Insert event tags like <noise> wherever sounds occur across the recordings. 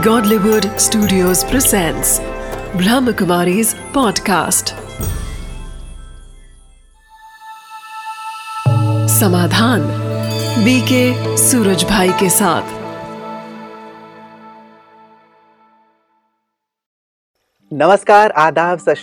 Godlywood Studios presents Brahmakumari's podcast. समाधान BK Suraj भाई के साथ। नमस्कार, आदाब, सत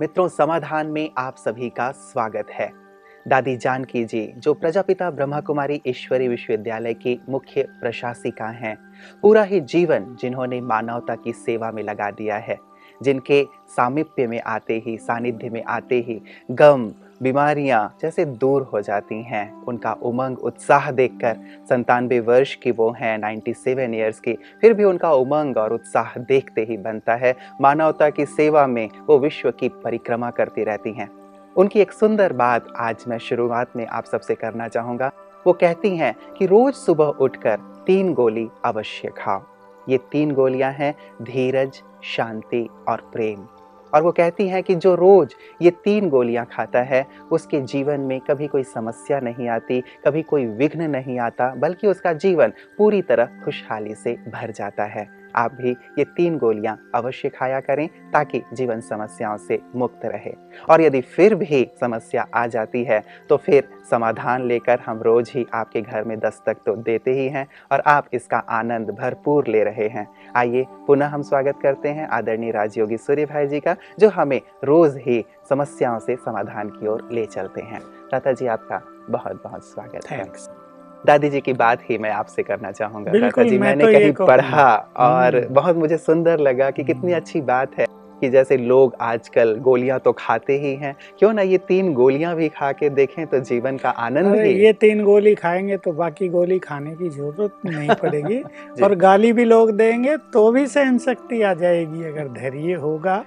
मित्रों, समाधान में आप सभी का स्वागत है। दादी जानकी जी, जो प्रजापिता ब्रह्मा कुमारी ईश्वरी विश्वविद्यालय की मुख्य प्रशासिका हैं, पूरा ही जीवन जिन्होंने मानवता की सेवा में लगा दिया है, जिनके सामिप्य में आते ही, सानिध्य में आते ही, गम, बीमारियाँ जैसे दूर हो जाती हैं। उनका उमंग, उत्साह देखकर संतानवे वर्ष की वो हैं 97 ईयर्स की, फिर भी उनका उमंग और उत्साह देखते ही बनता है। मानवता की सेवा में वो विश्व की परिक्रमा करती रहती हैं। उनकी एक सुंदर बात आज मैं शुरुआत में आप सबसे करना चाहूँगा। वो कहती हैं कि रोज सुबह उठकर तीन गोली अवश्य खाओ। ये तीन गोलियाँ हैं धीरज, शांति और प्रेम। और वो कहती हैं कि जो रोज ये तीन गोलियाँ खाता है, उसके जीवन में कभी कोई समस्या नहीं आती, कभी कोई विघ्न नहीं आता, बल्कि उसका जीवन पूरी तरह खुशहाली से भर जाता है। आप भी ये तीन गोलियाँ अवश्य खाया करें ताकि जीवन समस्याओं से मुक्त रहे। और यदि फिर भी समस्या आ जाती है तो फिर समाधान लेकर हम रोज ही आपके घर में दस्तक तो देते ही हैं और आप इसका आनंद भरपूर ले रहे हैं। आइए पुनः हम स्वागत करते हैं आदरणीय राजयोगी सूर्य भाई जी का, जो हमें रोज ही समस्याओं से समाधान की ओर ले चलते हैं। लता जी, आपका बहुत बहुत स्वागत है। दादी जी की बात ही मैं आपसे करना चाहूँगा लता जी। मैंने तो कहीं पढ़ा और हम्म। बहुत मुझे सुंदर लगा कि कितनी हम्म। अच्छी बात है कि जैसे लोग आजकल गोलियाँ तो खाते ही हैं। क्यों ना ये तीन गोलियाँ भी खा के देखें तो जीवन का आनंद ही ये तीन गोली खाएँगे तो बाकी गोली खाने की ज़रूरत नहीं <laughs> पड़ेगी और गाली भी लोग देंगे तो भी सहन शक्ति आ जाएगी। अगर धैर्य होगा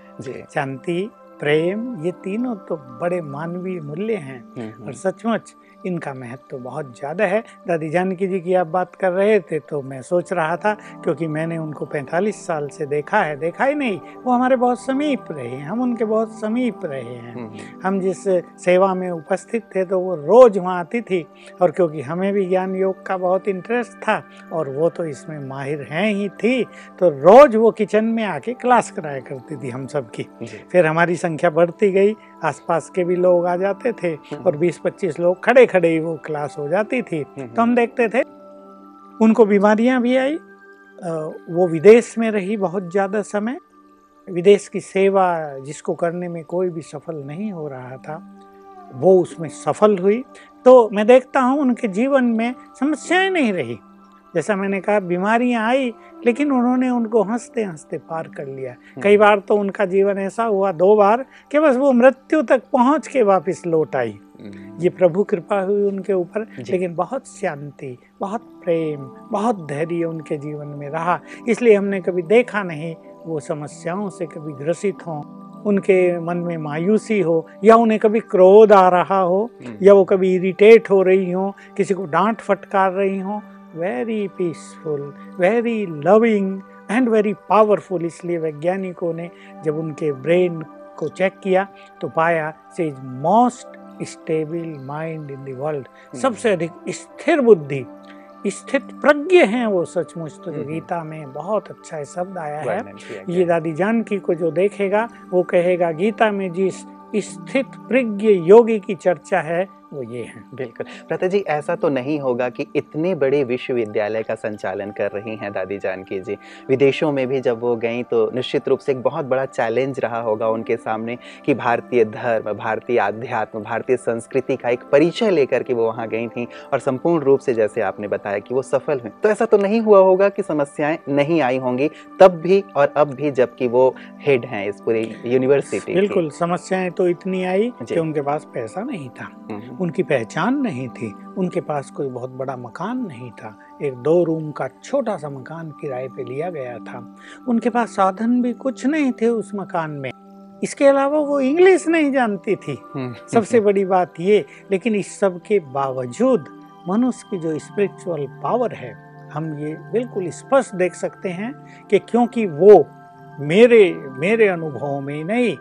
शांति प्रेम ये तीनों तो बड़े मानवीय मूल्य हैं। हम्म, और सचमुच इनका महत्व तो बहुत ज़्यादा है। दादी जानकी जी की आप बात कर रहे थे तो मैं सोच रहा था क्योंकि मैंने उनको 45 साल से देखा है देखा ही नहीं। वो हमारे बहुत समीप रहे हैं हम उनके बहुत समीप रहे हैं। हम्म, हम जिस सेवा में उपस्थित थे तो वो रोज वहाँ आती थी और क्योंकि हमें भी ज्ञान योग का बहुत इंटरेस्ट था और वो तो इसमें माहिर हैं ही थी तो रोज वो किचन में आके क्लास कराया करती थी हम सब की फिर हमारी संख्या बढ़ती गई आसपास के भी लोग आ जाते थे और 20-25 लोग खड़े खड़े ही वो क्लास हो जाती थी। तो हम देखते थे उनको बीमारियाँ भी आई वो विदेश में रही बहुत ज़्यादा समय। विदेश की सेवा जिसको करने में कोई भी सफल नहीं हो रहा था वो उसमें सफल हुई। तो मैं देखता हूँ उनके जीवन में समस्याएँ नहीं रही। जैसा मैंने कहा बीमारियाँ आई लेकिन उन्होंने उनको हँसते हँसते पार कर लिया। कई बार तो उनका जीवन ऐसा हुआ दो बार कि बस वो मृत्यु तक पहुँच के वापस लौट आई। हम्म, ये प्रभु कृपा हुई उनके ऊपर लेकिन बहुत शांति बहुत प्रेम बहुत धैर्य उनके जीवन में रहा। इसलिए हमने कभी देखा नहीं वो समस्याओं से कभी ग्रसित हों उनके मन में मायूसी हो या उन्हें कभी क्रोध आ रहा हो हम्म, या वो कभी इरिटेट हो रही हो किसी को डांट फटकार रही हो very peaceful very loving and very powerful इसलिए वैज्ञानिकों ने जब उनके ब्रेन को चेक किया तो पाया से is most stable mind in world सबसे अधिक स्थिर बुद्धि स्थित प्रज्ञ हैं वो सचमुच। तो हम्म। गीता में बहुत अच्छा शब्द आया है। ये दादी जानकी को जो देखेगा वो कहेगा गीता में जिस स्थित प्रज्ञ योगी की चर्चा है वो ये है बिल्कुल। प्रता जी ऐसा तो नहीं होगा कि इतने बड़े विश्वविद्यालय का संचालन कर रही हैं दादी जानकी जी। विदेशों में भी जब वो गई तो निश्चित रूप से एक बहुत बड़ा चैलेंज रहा होगा उनके सामने कि भारतीय धर्म भारतीय आध्यात्म भारतीय संस्कृति का एक परिचय लेकर के वो वहाँ गई थी और संपूर्ण रूप से जैसे आपने बताया कि वो सफल हुई। तो ऐसा तो नहीं हुआ होगा कि समस्याएँ नहीं आई होंगी तब भी और अब भी जबकि वो हेड हैं इस पूरी यूनिवर्सिटी बिल्कुल समस्याएँ तो इतनी आई। कि उनके पास पैसा नहीं था। हम्म, उनकी पहचान नहीं थी उनके पास कोई बहुत बड़ा मकान नहीं था। एक दो रूम का छोटा सा मकान किराए पे लिया गया था। उनके पास साधन भी कुछ नहीं थे उस मकान में। इसके अलावा वो इंग्लिश नहीं जानती थी। हम्म, सबसे बड़ी बात ये लेकिन इस सब के बावजूद मनुष्य की जो स्पिरिचुअल पावर है हम ये बिल्कुल स्पष्ट देख सकते हैं कि क्योंकि वो मेरे मेरे अनुभवों में नहीं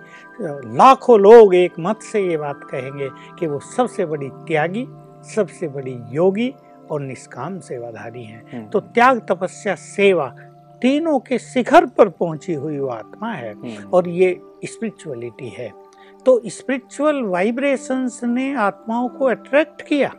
लाखों लोग एक मत से ये बात कहेंगे कि वो सबसे बड़ी त्यागी सबसे बड़ी योगी और निष्काम सेवाधारी हैं। हम्म, तो त्याग तपस्या सेवा तीनों के शिखर पर पहुँची हुई वो आत्मा है हम्म, और ये स्पिरिचुअलिटी है। तो स्पिरिचुअल वाइब्रेशंस ने आत्माओं को अट्रैक्ट किया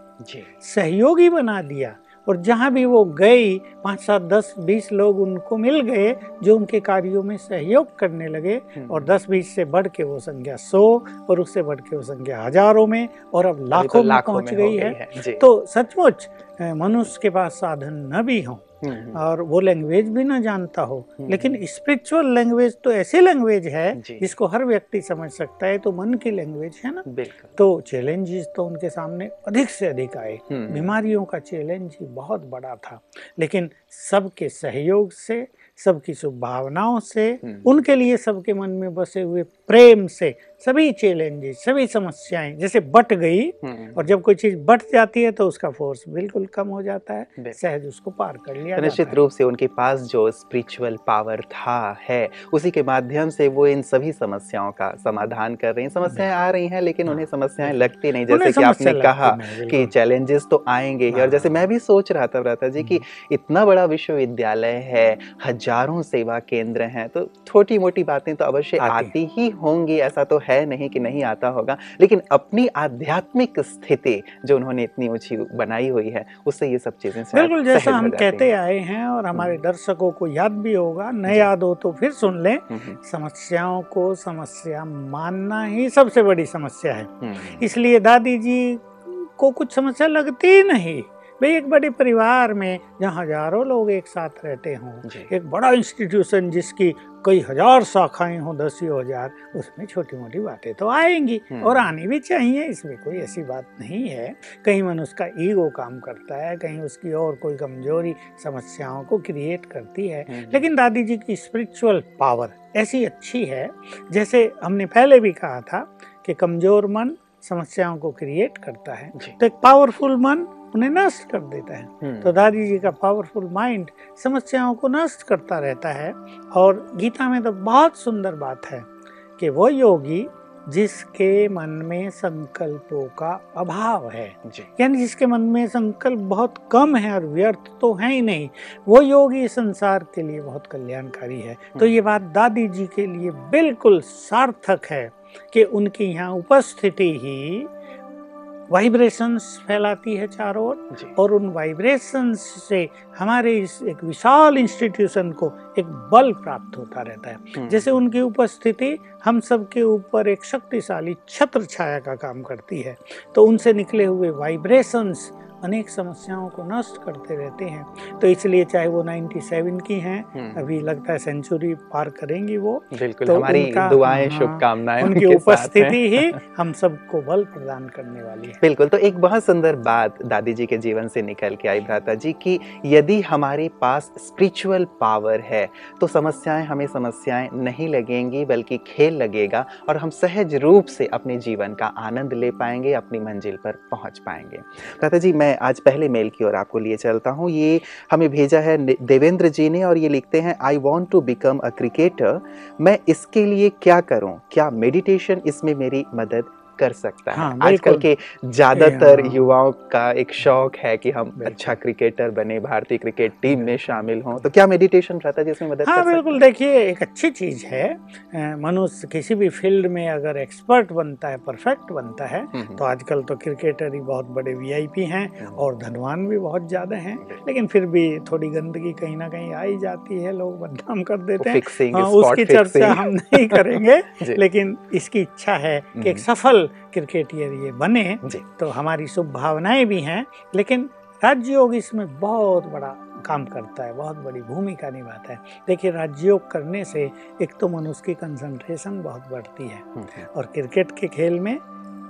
सहयोगी बना दिया और जहाँ भी वो गई पाँच सात दस बीस लोग उनको मिल गए जो उनके कार्यों में सहयोग करने लगे हम्म, और दस बीस से बढ़ के वो संख्या सौ और उससे बढ़ के वो संख्या हज़ारों में और अब लाखों तो लाखों में पहुँच गई है। है। तो सचमुच मनुष्य के पास साधन न भी हो और वो लैंग्वेज भी ना जानता हो। हम्म। लेकिन स्पिरिचुअल लैंग्वेज तो ऐसी लैंग्वेज है जिसको हर व्यक्ति समझ सकता है तो मन की लैंग्वेज है ना। तो चैलेंजेस तो उनके सामने अधिक से अधिक आए। हम्म, बीमारियों का चैलेंज ही बहुत बड़ा था। लेकिन सबके सहयोग से सबकी शुभभावनाओं से हम्म। उनके लिए सबके मन में बसे हुए प्रेम से सभी चैलेंजेस सभी समस्याएँ जैसे बट गई हम्म, और जब कोई चीज़ बट जाती है तो उसका फोर्स बिल्कुल कम हो जाता है सहज उसको पार कर लिया निश्चित रूप से उनके पास जो स्पिरिचुअल पावर था है उसी के माध्यम से वो इन सभी समस्याओं का समाधान कर रही हैं। समस्याएँ आ रही हैं लेकिन हाँ, उन्हें समस्याएँ लगती नहीं जैसे कि आपने कहा कि चैलेंजेस तो आएँगे ही। और हाँ, जैसे हाँ। मैं भी सोच रहा था जी कि इतना बड़ा विश्वविद्यालय है हज़ारों सेवा केंद्र हैं तो छोटी मोटी बातें तो अवश्य आती आती ही होंगी ऐसा तो है नहीं कि नहीं आता होगा। लेकिन अपनी आध्यात्मिक स्थिति जो उन्होंने इतनी ऊँची बनाई हुई है उससे ये सब चीज़ें बिल्कुल जैसा हम कहते आए हैं और हमारे हम्म। दर्शकों को याद भी होगा न याद हो तो फिर सुन लें। हम्म, हम्म, समस्याओं को समस्या मानना ही सबसे बड़ी समस्या है। इसलिए दादी जी को कुछ समस्या लगती ही नहीं। भाई एक बड़े परिवार में जहाँ हज़ारों लोग एक साथ रहते हों एक बड़ा इंस्टीट्यूशन जिसकी कई हज़ार शाखाएँ हों दसियों हज़ार उसमें छोटी मोटी बातें तो आएँगी हम्म। और आनी भी चाहिए इसमें कोई ऐसी बात नहीं है। कहीं मन उसका ईगो काम करता है कहीं उसकी और कोई कमज़ोरी समस्याओं को क्रिएट करती है। हम्म, लेकिन दादी जी की स्पिरिचुअल पावर ऐसी अच्छी है जैसे हमने पहले भी कहा था कि कमज़ोर मन समस्याओं को क्रिएट करता है। तो एक पावरफुल मन उन्हें नष्ट कर देता है। हम्म, तो दादी जी का पावरफुल माइंड समस्याओं को नष्ट करता रहता है और गीता में तो बहुत सुंदर बात है कि वो योगी जिसके मन में संकल्पों का अभाव है। यानी जिसके मन में संकल्प बहुत कम है और व्यर्थ तो है ही नहीं वो योगी संसार के लिए बहुत कल्याणकारी है। तो ये बात दादी जी के लिए बिल्कुल सार्थक है कि उनकी यहाँ उपस्थिति ही वाइब्रेशंस फैलाती है चारों ओर और उन वाइब्रेशंस से हमारे इस एक विशाल इंस्टीट्यूशन को एक बल प्राप्त होता रहता है। हम्म, जैसे उनकी उपस्थिति हम सब के ऊपर एक शक्तिशाली छत्र छाया का काम करती है तो उनसे निकले हुए वाइब्रेशंस अनेक समस्याओं को नष्ट करते रहते हैं। तो इसलिए चाहे वो 97 की हैं हम्म, अभी लगता है सेंचुरी पार करेंगी वो। बिल्कुल तो हमारी दुआएँ हाँ, शुभकामनाएँ उनकी उनके साथ। उपस्थिति ही हम सबको बल प्रदान करने वाली है। बिल्कुल तो एक बहुत सुंदर बात दादी जी के जीवन से निकल के आई भ्राता जी की यदि हमारे पास स्पिरिचुअल पावर है तो समस्याएँ हमें समस्याएँ नहीं लगेंगी बल्कि खेल लगेगा और हम सहज रूप से अपने जीवन का आनंद ले पाएँगे अपनी मंजिल पर पहुँच पाएँगे। भ्राता जी मैं आज पहले मेल की ओर आपको लिए चलता हूँ। ये हमें भेजा है देवेंद्र जी ने और ये लिखते हैं I want to become a cricketer मैं इसके लिए क्या करूँ? क्या मेडिटेशन इसमें मेरी मदद कर सकता है। हाँ, आजकल के ज़्यादातर हाँ। युवाओं का एक शौक है कि हम अच्छा क्रिकेटर बने भारतीय क्रिकेट टीम में शामिल हों। तो क्या मेडिटेशन रहता है जिसमें मदद हाँ बिल्कुल। देखिए एक अच्छी चीज़ है मनुष्य किसी भी फ़ील्ड में अगर एक्सपर्ट बनता है परफेक्ट बनता है तो आजकल तो क्रिकेटर ही बहुत बड़े वीआईपी हैं हम्म, और धनवान भी बहुत ज़्यादा हैं। हम्म, लेकिन फिर भी थोड़ी गंदगी कहीं ना कहीं आ ही जाती है लोग बदनाम कर देते हैं। हाँ, उसकी चर्चा हम नहीं करेंगे <laughs> लेकिन इसकी इच्छा है कि एक हम्म। सफल क्रिकेटियर ये बने तो हमारी शुभ भावनाएँ भी हैं लेकिन राज्ययोग इसमें बहुत बड़ा काम करता है बहुत बड़ी भूमिका निभाता है। देखिए राज्ययोग करने से एक तो मनुष्य की कंसंट्रेशन बहुत बढ़ती है हम्म, हम्म, और क्रिकेट के खेल में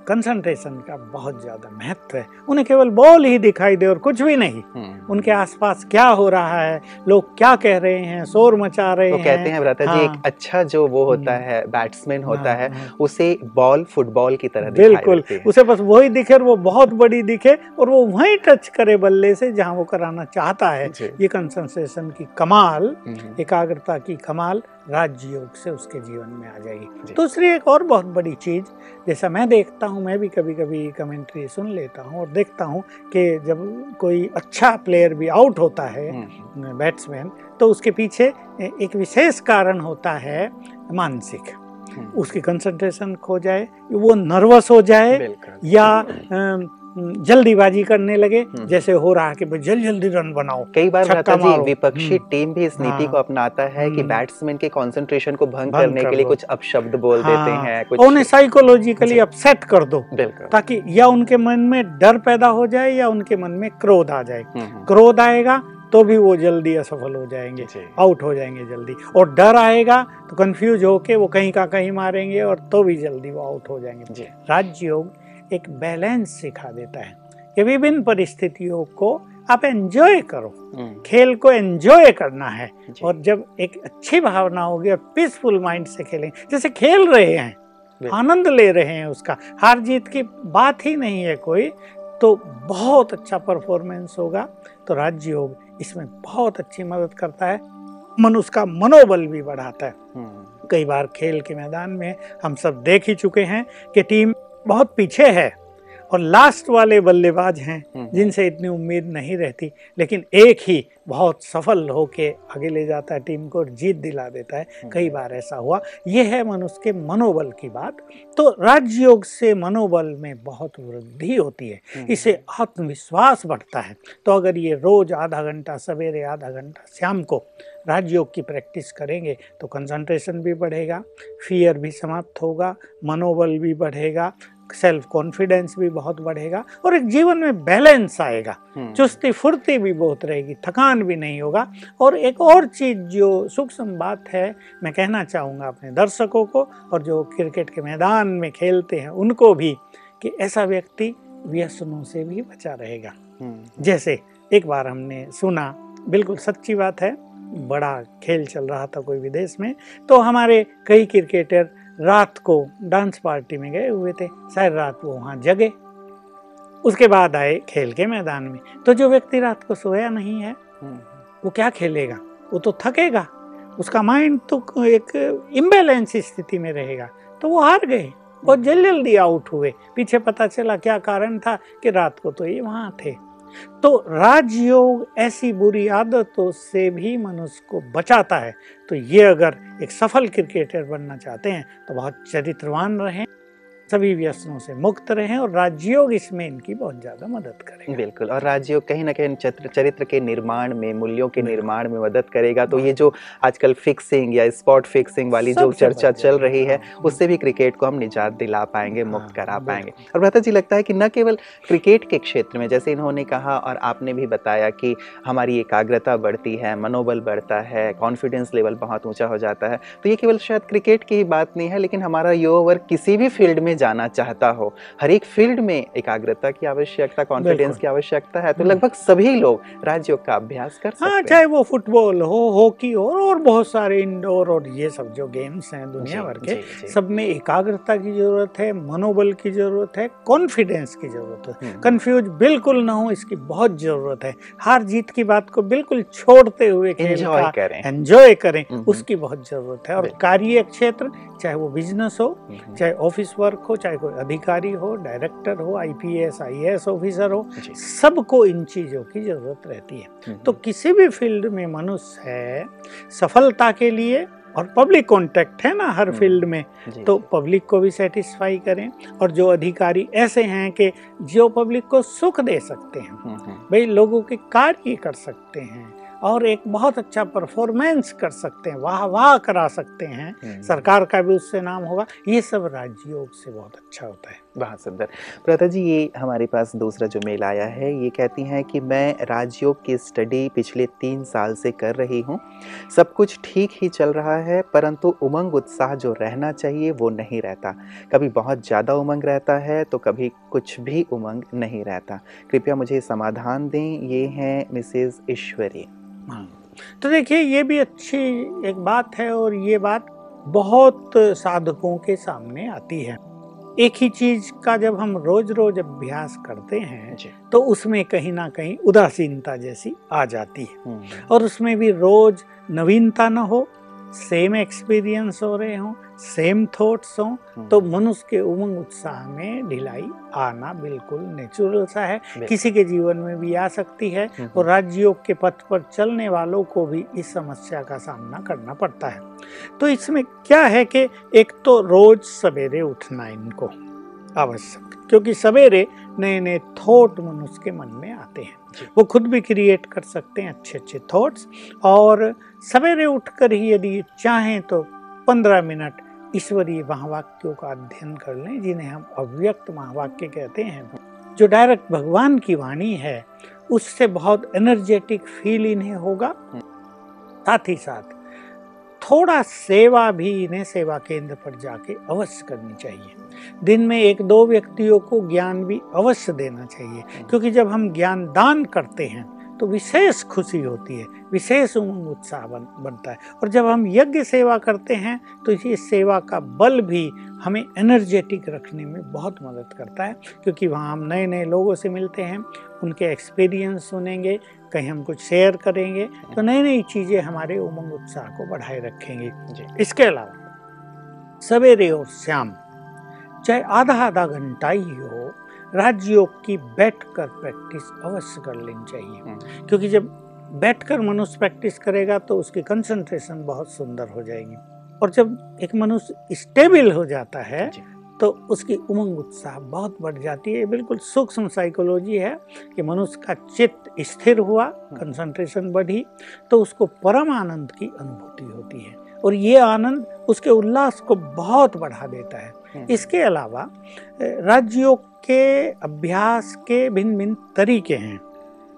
कंसंट्रेशन का बहुत ज़्यादा महत्व है। उन्हें केवल बॉल ही दिखाई दे और कुछ भी नहीं। हम्म। उनके आसपास क्या हो रहा है? लोग क्या कह रहे हैं? शोर मचा रहे तो हैं कहते हैं। भ्राता जी एक हाँ। अच्छा जो वो होता हम्म। है बैट्समैन होता हाँ, है। हाँ। उसे बॉल फुटबॉल की तरह बिल्कुल। उसे बस वही दिखे और वो बहुत बड़ी दिखे और वो वहीं टच करे बल्ले से जहाँ वो कराना चाहता है। ये कंसंट्रेशन की कमाल हम्म, एकाग्रता की कमाल राजयोग से उसके जीवन में आ जाएगी। दूसरी एक और बहुत बड़ी चीज़ जैसा मैं देखता हूँ मैं भी कभी कभी कमेंट्री सुन लेता हूँ और देखता हूँ कि जब कोई अच्छा प्लेयर भी आउट होता है हम्म, बैट्समैन तो उसके पीछे एक विशेष कारण होता है मानसिक। हम्म, उसकी कंसंट्रेशन खो जाए वो नर्वस हो जाए या जल्दीबाजी करने लगे हम्म। जैसे हो रहा है कि जल्दी जल्दी रन बनाओ कई बार जी विपक्षी हम्म। टीम भी इस नीति हाँ। को अपनाता है कि हम्म। बैट्समैन के कंसंट्रेशन को भंग करने कर के लिए कुछ अपशब्द बोल देते हाँ, हैं कुछ उन्हें साइकोलॉजिकली अपसेट कर दो ताकि या उनके मन में डर पैदा हो जाए या उनके मन में क्रोध आ जाए। हम्म, हम्म, क्रोध आएगा तो भी वो जल्दी असफल हो जाएँगे आउट हो जाएँगे जल्दी। और डर आएगा तो कंफ्यूज होके वो कहीं का कहीं मारेंगे और तो भी जल्दी वो आउट हो जाएँगे। राजयोग एक बैलेंस सिखा देता है कि विभिन्न परिस्थितियों को आप एंजॉय करो। हम्म, खेल को एंजॉय करना है और जब एक अच्छी भावना होगी और पीसफुल माइंड से खेलेंगे जैसे खेल रहे हैं आनंद ले रहे हैं उसका हार जीत की बात ही नहीं है कोई तो बहुत अच्छा परफॉर्मेंस होगा तो राज्य राजयोग इसमें बहुत अच्छी मदद करता है मनुष्य का मनोबल भी बढ़ाता है। हम्म, कई बार खेल के मैदान में हम सब देख ही चुके हैं कि टीम बहुत पीछे है और लास्ट वाले बल्लेबाज हैं हम्म, जिनसे इतनी उम्मीद नहीं रहती लेकिन एक ही बहुत सफल होके आगे ले जाता है टीम को और जीत दिला देता है। कई बार ऐसा हुआ। यह है मनुष्य के मनोबल की बात। तो राजयोग से मनोबल में बहुत वृद्धि होती है। इसे आत्मविश्वास बढ़ता है। तो अगर ये रोज आधा घंटा सवेरे आधा घंटा शाम को राजयोग की प्रैक्टिस करेंगे तो कंसंट्रेशन भी बढ़ेगा फियर भी समाप्त होगा मनोबल भी बढ़ेगा सेल्फ कॉन्फिडेंस भी बहुत बढ़ेगा और एक जीवन में बैलेंस आएगा। हम्म, चुस्ती फुर्ती भी बहुत रहेगी थकान भी नहीं होगा। और एक और चीज़ जो सूक्ष्म बात है मैं कहना चाहूँगा अपने दर्शकों को और जो क्रिकेट के मैदान में खेलते हैं उनको भी कि ऐसा व्यक्ति व्यसनों से भी बचा रहेगा। हम्म, जैसे एक बार हमने सुना बिल्कुल सच्ची बात है बड़ा खेल चल रहा था कोई विदेश में तो हमारे कई क्रिकेटर रात को डांस पार्टी में गए हुए थे। शायद रात वो वहाँ जगे। उसके बाद आए खेल के मैदान में। तो जो व्यक्ति रात को सोया नहीं है, वो क्या खेलेगा? वो तो थकेगा। उसका माइंड तो एक इम्बेलेंस स्थिति में रहेगा। तो वो हार गए बहुत जल्दी जल्दी आउट हुए। पीछे पता चला क्या कारण था कि रात को तो ये वहाँ थे। तो राजयोग ऐसी बुरी आदतों से भी मनुष्य को बचाता है। तो ये अगर एक सफल क्रिकेटर बनना चाहते हैं तो बहुत चरित्रवान रहें। सभी व्यसनों से मुक्त रहें और राजयोग इसमें इनकी बहुत ज़्यादा मदद करेगा। बिल्कुल और राजयोग कहीं ना कहीं चरित्र चरित्र के निर्माण में मूल्यों के निर्माण में मदद करेगा। तो ये जो आजकल फिक्सिंग या स्पॉट फिक्सिंग वाली जो चर्चा चल रही है हाँ। उससे भी क्रिकेट को हम निजात दिला पाएँगे मुक्त हाँ, करा पाएँगे। और भ्राता जी लगता है कि न केवल क्रिकेट के क्षेत्र में जैसे इन्होंने कहा और आपने भी बताया कि हमारी एकाग्रता बढ़ती है मनोबल बढ़ता है कॉन्फिडेंस लेवल बहुत ऊँचा हो जाता है तो ये केवल शायद क्रिकेट की ही बात नहीं है लेकिन हमारा युवा वर्ग किसी भी फ़ील्ड में जाना चाहता हो। हर एक फ़ील्ड में एकाग्रता की आवश्यकता कॉन्फिडेंस की आवश्यकता है तो हम्म। लगभग सभी लोग राजयोग का अभ्यास कर सकते हाँ। हैं चाहे वो फुटबॉल हो हॉकी हो और बहुत सारे इंडोर और ये सब जो गेम्स हैं दुनिया भर के। सब में एकाग्रता की ज़रूरत है मनोबल की ज़रूरत है कॉन्फिडेंस की ज़रूरत है। हम्म, कंफ्यूज बिल्कुल ना हो इसकी बहुत ज़रूरत है। हार जीत की बात को बिल्कुल छोड़ते हुए एंजॉय करें। एंजॉय करें हम्म। उसकी बहुत ज़रूरत है। और कार्य क्षेत्र चाहे वो बिज़नेस हो हम्म, चाहे ऑफ़िस वर्क हो चाहे कोई अधिकारी हो डायरेक्टर हो आईपीएस आईएएस ऑफिसर हो सबको इन चीज़ों की ज़रूरत रहती है। हम्म, तो किसी भी फ़ील्ड में मनुष्य है सफलता के लिए और पब्लिक कांटेक्ट है ना हर हम्म। फ़ील्ड में तो पब्लिक को भी सेटिस्फाई करें और जो अधिकारी ऐसे हैं कि जो पब्लिक को सुख दे सकते हैं हम्म, हम्म, भाई लोगों के कार्य कर सकते हैं और एक बहुत अच्छा परफॉर्मेंस कर सकते हैं वाह वाह करा सकते हैं। हम्म। सरकार का भी उससे नाम होगा। ये सब राजयोग से बहुत अच्छा होता है। बहुत सुंदर। प्रथा जी ये हमारे पास दूसरा जो मेल आया है ये कहती हैं कि मैं राजयोग की स्टडी पिछले तीन साल से कर रही हूँ। सब कुछ ठीक ही चल रहा है परंतु उमंग उत्साह जो रहना चाहिए वो नहीं रहता। कभी बहुत ज़्यादा उमंग रहता है तो कभी कुछ भी उमंग नहीं रहता। कृपया मुझे समाधान दें। ये हैं मिसेज ईश्वरी। तो देखिए ये भी अच्छी एक बात है और ये बात बहुत साधकों के सामने आती है। एक ही चीज़ का जब हम रोज रोज अभ्यास करते हैं तो उसमें कहीं ना कहीं उदासीनता जैसी आ जाती है। हम्म, और उसमें भी रोज नवीनता ना हो सेम एक्सपीरियंस हो रहे हों सेम थॉट्स हों हम्म। तो मनुष्य के उमंग उत्साह में ढिलाई आना बिल्कुल नेचुरल सा है। किसी के जीवन में भी आ सकती है हम्म। और राजयोग के पथ पर चलने वालों को भी इस समस्या का सामना करना पड़ता है। तो इसमें क्या है कि एक तो रोज सवेरे उठना इनको आवश्यक क्योंकि सवेरे नए नए थॉट मनुष्य के मन में आते हैं। वो खुद भी क्रिएट कर सकते हैं अच्छे अच्छे थॉट्स और सवेरे उठकर ही यदि चाहें तो पंद्रह मिनट ईश्वरीय महावाक्यों का अध्ययन कर लें, जिन्हें हम अव्यक्त महावाक्य कहते हैं। जो डायरेक्ट भगवान की वाणी है, उससे बहुत एनर्जेटिक फील इन्हें होगा। साथ ही साथ, थोड़ा सेवा भी इन्हें सेवा केंद्र पर जाके अवश्य करनी चाहिए। दिन में एक दो व्यक्तियों को ज्ञान भी अवश्य देना चाहिए, क्योंकि जब हम ज्ञान दान करते हैं तो विशेष खुशी होती है विशेष उमंग उत्साह बन, बनता है। और जब हम यज्ञ सेवा करते हैं तो इसी सेवा का बल भी हमें एनर्जेटिक रखने में बहुत मदद करता है क्योंकि वहाँ हम नए नए लोगों से मिलते हैं उनके एक्सपीरियंस सुनेंगे कहीं हम कुछ शेयर करेंगे तो नई नई चीज़ें हमारे उमंग उत्साह को बढ़ाए रखेंगे। इसके अलावा सवेरे और शाम चाहे आधा आधा घंटा ही हो राजयोग की बैठकर प्रैक्टिस अवश्य कर लेनी चाहिए। क्योंकि जब बैठकर मनुष्य प्रैक्टिस करेगा तो उसकी कंसंट्रेशन बहुत सुंदर हो जाएगी। और जब एक मनुष्य स्टेबल हो जाता है तो उसकी उमंग उत्साह बहुत बढ़ जाती है। बिल्कुल सूक्ष्म साइकोलॉजी है कि मनुष्य का चित्त स्थिर हुआ कंसंट्रेशन बढ़ी तो उसको परम आनंद की अनुभूति होती है। और ये आनंद उसके उल्लास को बहुत बढ़ा देता है। इसके अलावा राज्यों राजयोग के अभ्यास के भिन्न भिन्न तरीके हैं।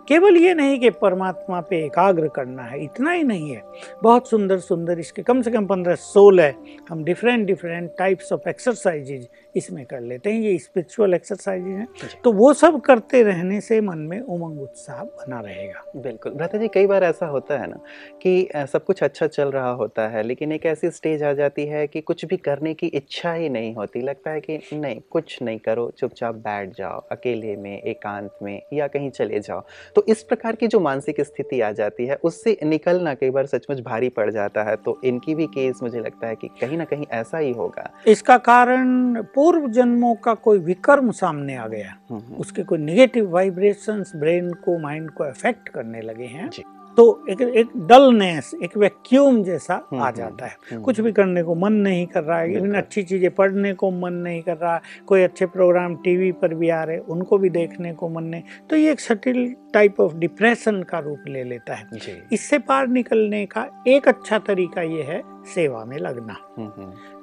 केवल ये नहीं कि परमात्मा पे एकाग्र करना है इतना ही नहीं है। बहुत सुंदर सुंदर इसके कम से कम पंद्रह सोलह हम different different types of exercises इसमें कर लेते हैं। ये स्पिरिचुअल एक्सरसाइजेज हैं। तो वो सब करते रहने से मन में उमंग उत्साह बना रहेगा। बिल्कुल। भ्राता जी कई बार ऐसा होता है ना कि सब कुछ अच्छा चल रहा होता है लेकिन एक ऐसी स्टेज आ जाती है कि कुछ भी करने की इच्छा ही नहीं होती। लगता है कि नहीं कुछ नहीं करो चुपचाप बैठ जाओ अकेले में एकांत में या कहीं चले जाओ। तो इस प्रकार की जो मानसिक स्थिति आ जाती है उससे निकलना कई बार सचमुच भारी पड़ जाता है। तो इनकी भी केस मुझे लगता है कि कहीं ना कहीं ऐसा ही होगा। इसका कारण पूर्व जन्मों का कोई विकर्म सामने आ गया। हम्म, हम्म, उसके कोई निगेटिव वाइब्रेशन ब्रेन को माइंड को अफेक्ट करने लगे हैं। जी। तो एक एक डलनेस एक वैक्यूम जैसा हम्म, आ हम्म, जाता है। हम्म, कुछ भी करने को मन नहीं कर रहा है इवन अच्छी चीज़ें पढ़ने को मन नहीं कर रहा कोई अच्छे प्रोग्राम टीवी पर भी आ रहे उनको भी देखने को मन नहीं। तो ये एक सटिल टाइप ऑफ़ डिप्रेशन का रूप ले लेता है। इससे पार निकलने का एक अच्छा तरीका ये है सेवा में लगना।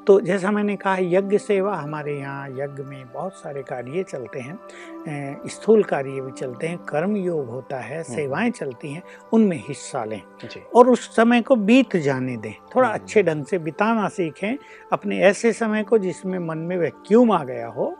तो जैसा मैंने कहा यज्ञ सेवा हमारे यहाँ यज्ञ में बहुत सारे कार्य चलते हैं। स्थूल कार्य भी चलते हैं कर्म योग होता है सेवाएँ चलती हैं उनमें हिस्सा लें और उस समय को बीत जाने दें। थोड़ा। अच्छे ढंग से बिताना सीखें अपने ऐसे समय को जिसमें मन में वैक्यूम आ गया हो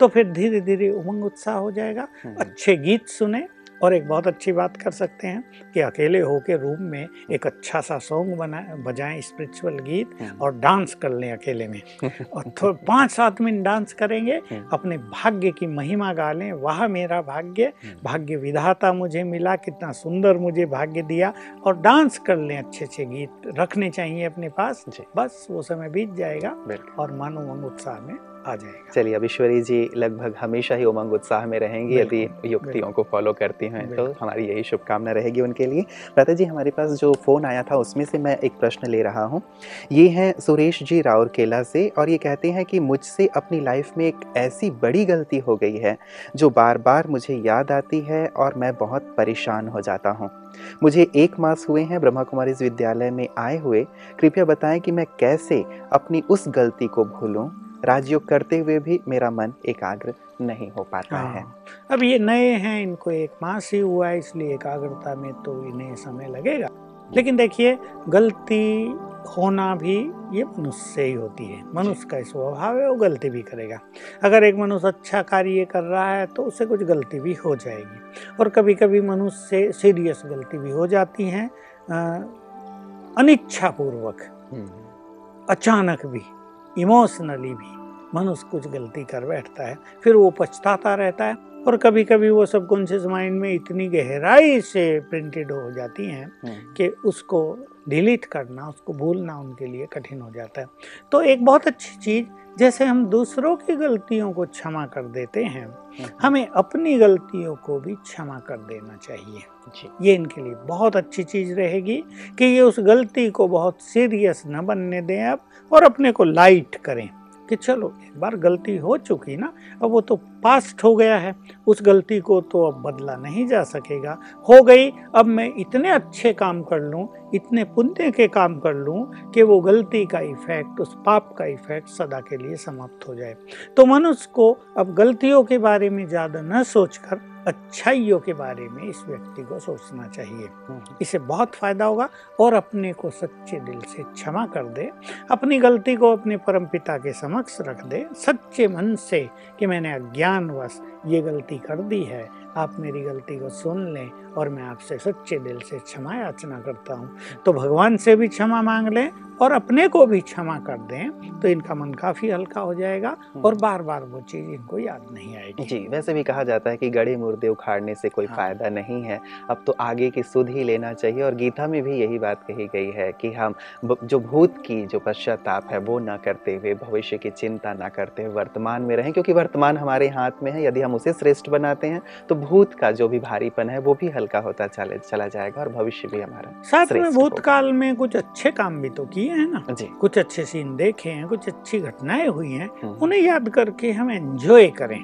तो फिर धीरे धीरे उमंग उत्साह हो जाएगा अच्छे गीत सुने और एक बहुत अच्छी बात कर सकते हैं कि अकेले होके रूम में एक अच्छा सा सॉन्ग बनाए बजाएँ स्पिरिचुअल गीत हम्म, और डांस कर लें अकेले में <laughs> और थोड़ा पाँच सात मिनट डांस करेंगे हम्म। अपने भाग्य की महिमा गा लें वाह मेरा भाग्य हम्म। भाग्य विधाता मुझे मिला कितना सुंदर मुझे भाग्य दिया और डांस कर लें अच्छे अच्छे गीत रखने चाहिए अपने पास बस वो समय बीत जाएगा और मन उमंग उत्साह में आ जाएगा। चलिए अब ईश्वरी जी लगभग हमेशा ही उमंग उत्साह में रहेंगी यदि युक्तियों को फॉलो करती हैं तो हमारी यही शुभकामना रहेगी उनके लिए। राधा जी हमारे पास जो फ़ोन आया था उसमें से मैं एक प्रश्न ले रहा हूँ। ये हैं सुरेश जी राउरकेला से और ये कहते हैं कि मुझसे अपनी लाइफ में एक ऐसी बड़ी गलती हो गई है जो बार बार मुझे याद आती है और मैं बहुत परेशान हो जाता हूँ। मुझे एक मास हुए हैं ब्रह्मा कुमारी विद्यालय में आए हुए। कृपया बताएँ कि मैं कैसे अपनी उस गलती को भूलूं राजयोग करते हुए भी मेरा मन एकाग्र नहीं हो पाता है। हाँ। अब ये नए हैं इनको एक मास ही हुआ है इसलिए एकाग्रता में तो इन्हें समय लगेगा। लेकिन देखिए गलती होना भी ये मनुष्य से ही होती है। मनुष्य का स्वभाव है वो गलती भी करेगा। अगर एक मनुष्य अच्छा कार्य कर रहा है तो उससे कुछ गलती भी हो जाएगी। और कभी कभी मनुष्य से सीरियस गलती भी हो जाती हैं अनिच्छापूर्वक हम्म, अचानक भी। इमोशनली भी मनुष्य कुछ गलती कर बैठता है फिर वो पछताता रहता है और कभी कभी वो सबकॉन्शियस माइंड में इतनी गहराई से प्रिंटेड हो जाती हैं हम्म, कि उसको डिलीट करना उसको भूलना उनके लिए कठिन हो जाता है। तो एक बहुत अच्छी चीज़ जैसे हम दूसरों की गलतियों को क्षमा कर देते हैं हमें अपनी गलतियों को भी क्षमा कर देना चाहिए। ये इनके लिए बहुत अच्छी चीज़ रहेगी कि ये उस गलती को बहुत सीरियस न बनने दें अब और अपने को लाइट करें कि चलो, एक बार गलती हो चुकी ना, अब वो तो पास्ट हो गया है। उस गलती को तो अब बदला नहीं जा सकेगा। हो गई, अब मैं इतने अच्छे काम कर लूँ, इतने पुण्य के काम कर लूँ कि वो गलती का इफ़ेक्ट, उस पाप का इफ़ेक्ट सदा के लिए समाप्त हो जाए। तो मनुष्य को अब गलतियों के बारे में ज़्यादा न सोचकर अच्छाइयों के बारे में इस व्यक्ति को सोचना चाहिए। इसे बहुत फ़ायदा होगा और अपने को सच्चे दिल से क्षमा कर दे अपनी गलती को अपने परम पिता के समक्ष रख दे सच्चे मन से कि मैंने अज्ञानवश ये गलती कर दी है। आप मेरी गलती को सुन लें और मैं आपसे सच्चे दिल से क्षमा याचना करता हूँ तो भगवान से भी क्षमा मांग लें और अपने को भी क्षमा कर दें तो इनका मन काफ़ी हल्का हो जाएगा हम्म। और बार बार वो चीज़ इनको याद नहीं आएगी जी वैसे भी कहा जाता है कि गड़े मुर्दे उखाड़ने से कोई हाँ। फ़ायदा नहीं है अब तो आगे की सुध ही लेना चाहिए और गीता में भी यही बात कही गई है कि हम जो भूत की जो पश्चाताप है वो ना करते हुए भविष्य की चिंता ना करते हुए वर्तमान में रहें क्योंकि वर्तमान हमारे हाथ में है यदि हम उसे श्रेष्ठ बनाते हैं तो भूत का जो भी भारीपन है वो भी हल्का होता चले चला जाएगा और भविष्य भी हमारा साथ में भूतकाल में कुछ अच्छे काम भी तो किए हैं ना? जी। कुछ अच्छे सीन देखे हैं कुछ अच्छी घटनाएँ हुई हैं हम्म। उन्हें याद करके हम एंजॉय करें।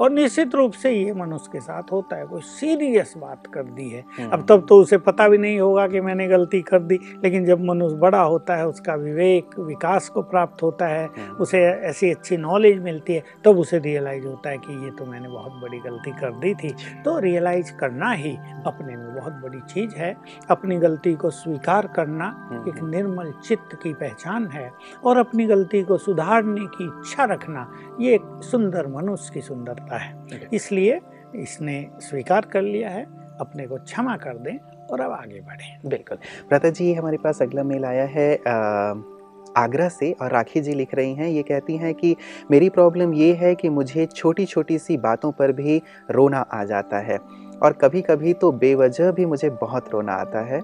और निश्चित रूप से ये मनुष्य के साथ होता है कोई सीरियस बात कर दी है। हम्म। अब तब तो उसे पता भी नहीं होगा कि मैंने गलती कर दी लेकिन जब मनुष्य बड़ा होता है उसका विवेक विकास को प्राप्त होता है हम्म। उसे ऐसी अच्छी नॉलेज मिलती है तब उसे रियलाइज़ होता है कि ये तो मैंने बहुत बड़ी गलती कर दी थी। तो रियलाइज़ करना ही अपने में बहुत बड़ी चीज़ है। अपनी गलती को स्वीकार करना एक निर्मल चित्त की पहचान है और अपनी गलती को सुधारने की इच्छा रखना ये एक सुंदर मनुष्य की सुंदरता है। इसलिए इसने स्वीकार कर लिया है अपने को क्षमा कर दें और अब आगे बढ़ें। बिल्कुल। प्रता जी हमारे पास अगला मेल आया है आ... आगरा से और राखी जी लिख रही हैं, ये कहती हैं कि मेरी प्रॉब्लम ये है कि मुझे छोटी छोटी सी बातों पर भी रोना आ जाता है और कभी कभी तो बेवजह भी मुझे बहुत रोना आता है।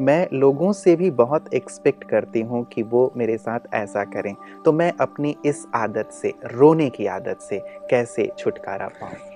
मैं लोगों से भी बहुत एक्सपेक्ट करती हूँ कि वो मेरे साथ ऐसा करें। तो मैं अपनी इस आदत से, रोने की आदत से कैसे छुटकारा पाऊँ?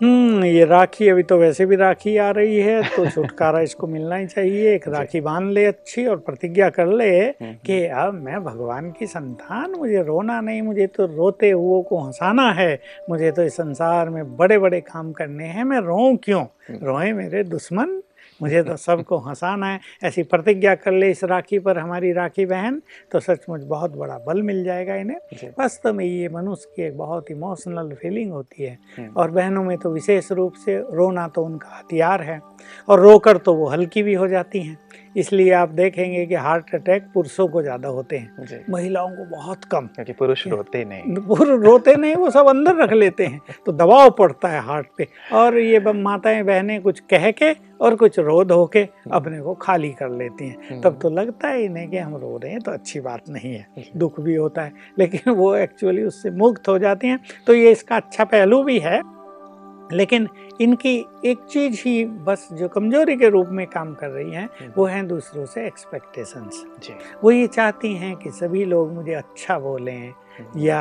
हम्म ये राखी अभी तो वैसे भी राखी आ रही है तो छुटकारा इसको मिलना ही चाहिए एक राखी बाँध ले अच्छी और प्रतिज्ञा कर ले हम्म, कि हम्म। अब मैं भगवान की संतान मुझे रोना नहीं मुझे तो रोते हुए को हंसाना है मुझे तो इस संसार में बड़े बड़े काम करने हैं मैं रो क्यों हम्म। रोए मेरे दुश्मन मुझे तो सबको हंसाना है। ऐसी प्रतिज्ञा कर ले इस राखी पर हमारी राखी बहन तो सचमुच बहुत बड़ा बल मिल जाएगा इन्हें। वास्तव में ये मनुष्य की एक बहुत इमोशनल फीलिंग होती है। हम्म। और बहनों में तो विशेष रूप से रोना तो उनका हथियार है और रोकर तो वो हल्की भी हो जाती हैं। इसलिए आप देखेंगे कि हार्ट अटैक पुरुषों को ज़्यादा होते हैं महिलाओं को बहुत कम। क्योंकि पुरुष रोते नहीं। पुरुष रोते नहीं वो सब अंदर रख लेते हैं <laughs> तो दबाव पड़ता है हार्ट पे। और ये माताएँ बहनें कुछ कह के और कुछ रो धो के अपने को खाली कर लेती हैं। हम्म। तब तो लगता है इन्हें कि हम रो रहे हैं तो अच्छी बात नहीं है। दुख भी होता है लेकिन वो एक्चुअली उससे मुक्त हो जाती हैं। तो ये इसका अच्छा पहलू भी है लेकिन इनकी एक चीज़ ही बस जो कमज़ोरी के रूप में काम कर रही हैं हम्म। वो हैं दूसरों से एक्सपेक्टेशंस वो ये चाहती हैं कि सभी लोग मुझे अच्छा बोलें हम्म। या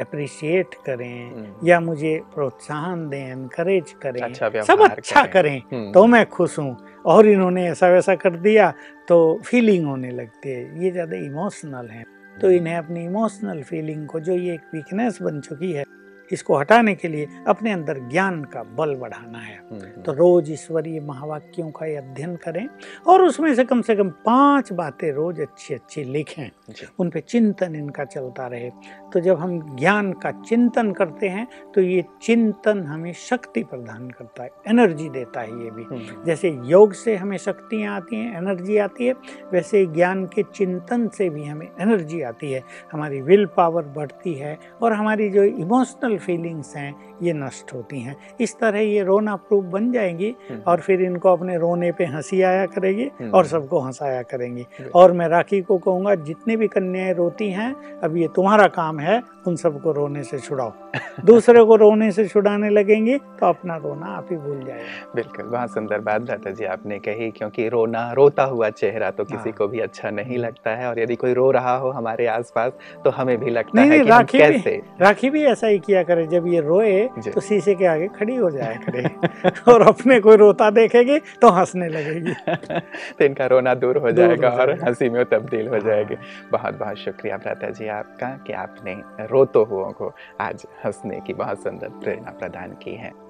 अप्रिशिएट करें हम्म। या मुझे प्रोत्साहन दें एनकरेज करें अच्छा सब अच्छा करें, करें तो मैं खुश हूँ। और इन्होंने ऐसा वैसा कर दिया तो फीलिंग होने लगती है। ये ज़्यादा इमोशनल है। तो इन्हें अपनी इमोशनल फीलिंग को जो ये एक वीकनेस बन चुकी है इसको हटाने के लिए अपने अंदर ज्ञान का बल बढ़ाना है। हम्म, हम्म। तो रोज ईश्वरीय महावाक्यों का अध्ययन करें और उसमें से कम से कम पाँच बातें रोज अच्छी अच्छी लिखें। उन पे चिंतन इनका चलता रहे। तो जब हम ज्ञान का चिंतन करते हैं तो ये चिंतन हमें शक्ति प्रदान करता है एनर्जी देता है ये भी। हम्म, जैसे योग से हमें शक्तियाँ आती हैं एनर्जी आती है वैसे ज्ञान के चिंतन से भी हमें एनर्जी आती है। हमारी विल पावर बढ़ती है और हमारी जो इमोशनल फीलिंग्स हैं ये नष्ट होती हैं इस तरह ये रोना प्रूफ बन जाएँगी हम्म। और फिर इनको अपने रोने पे हँसी आया करेगी हम्म। और सबको हंसाया करेंगी और मैं राखी को कहूँगा जितनी भी कन्याएँ रोती हैं अब ये तुम्हारा काम है उन सबको रोने से छुड़ाओ <laughs> दूसरे को रोने से छुड़ाने लगेंगी तो अपना रोना आप ही भूल जाएगा बिल्कुल बहुत सुंदर बात दादा जी आपने कही क्योंकि रोना रोता हुआ चेहरा तो किसी हाँ। को भी अच्छा नहीं लगता है और यदि कोई रो रहा हो हमारे आसपास तो हमें भी लगता है कि राखी कैसे राखी भी ऐसा ही किया करे जब ये रोए तो शीशे के आगे खड़ी हो जाया करे <laughs> और अपने कोई रोता देखेगी तो हंसने लगेगी। <laughs> तो इनका रोना दूर हो दूर हो जाएगा। और हँसी में तब्दील हो जाएगी। बहुत बहुत शुक्रिया भ्राता जी आपका कि आपने रोतो हुओं को आज हंसने की बहुत सुंदर प्रेरणा प्रदान की है।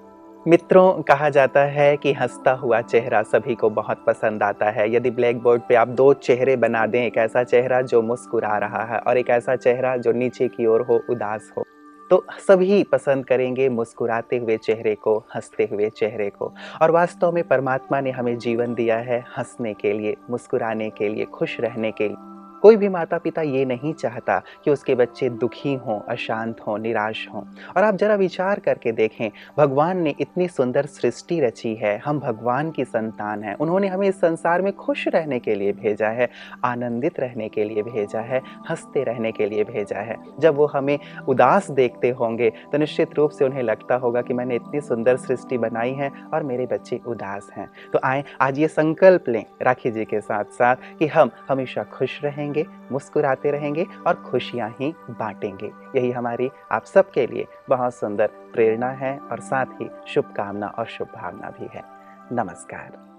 मित्रों कहा जाता है कि हंसता हुआ चेहरा सभी को बहुत पसंद आता है। यदि ब्लैक बोर्ड पे आप दो चेहरे बना दें एक ऐसा चेहरा जो मुस्कुरा रहा है और एक ऐसा चेहरा जो नीचे की ओर हो उदास हो। तो सभी पसंद करेंगे मुस्कुराते हुए चेहरे को, हँसते हुए चेहरे को। और वास्तव में परमात्मा ने हमें जीवन दिया है हंसने के लिए, मुस्कुराने के लिए, खुश रहने के लिए। कोई भी माता पिता ये नहीं चाहता कि उसके बच्चे दुखी हों, अशांत हों, निराश हों। और आप जरा विचार करके देखें, भगवान ने इतनी सुंदर सृष्टि रची है, हम भगवान की संतान हैं। उन्होंने हमें इस संसार में खुश रहने के लिए भेजा है, आनंदित रहने के लिए भेजा है, हँसते रहने के लिए भेजा है। जब वो हमें उदास देखते होंगे तो निश्चित रूप से उन्हें लगता होगा कि मैंने इतनी सुंदर सृष्टि बनाई है और मेरे बच्चे उदास हैं। तो आए, आज ये संकल्प लें राखी जी के साथ साथ कि हम हमेशा खुश रहेंगे। मुस्कुराते रहेंगे और खुशियाँ ही बांटेंगे। यही हमारी आप सबके लिए बहुत सुंदर प्रेरणा है और साथ ही शुभकामना और शुभ भावना भी है। नमस्कार।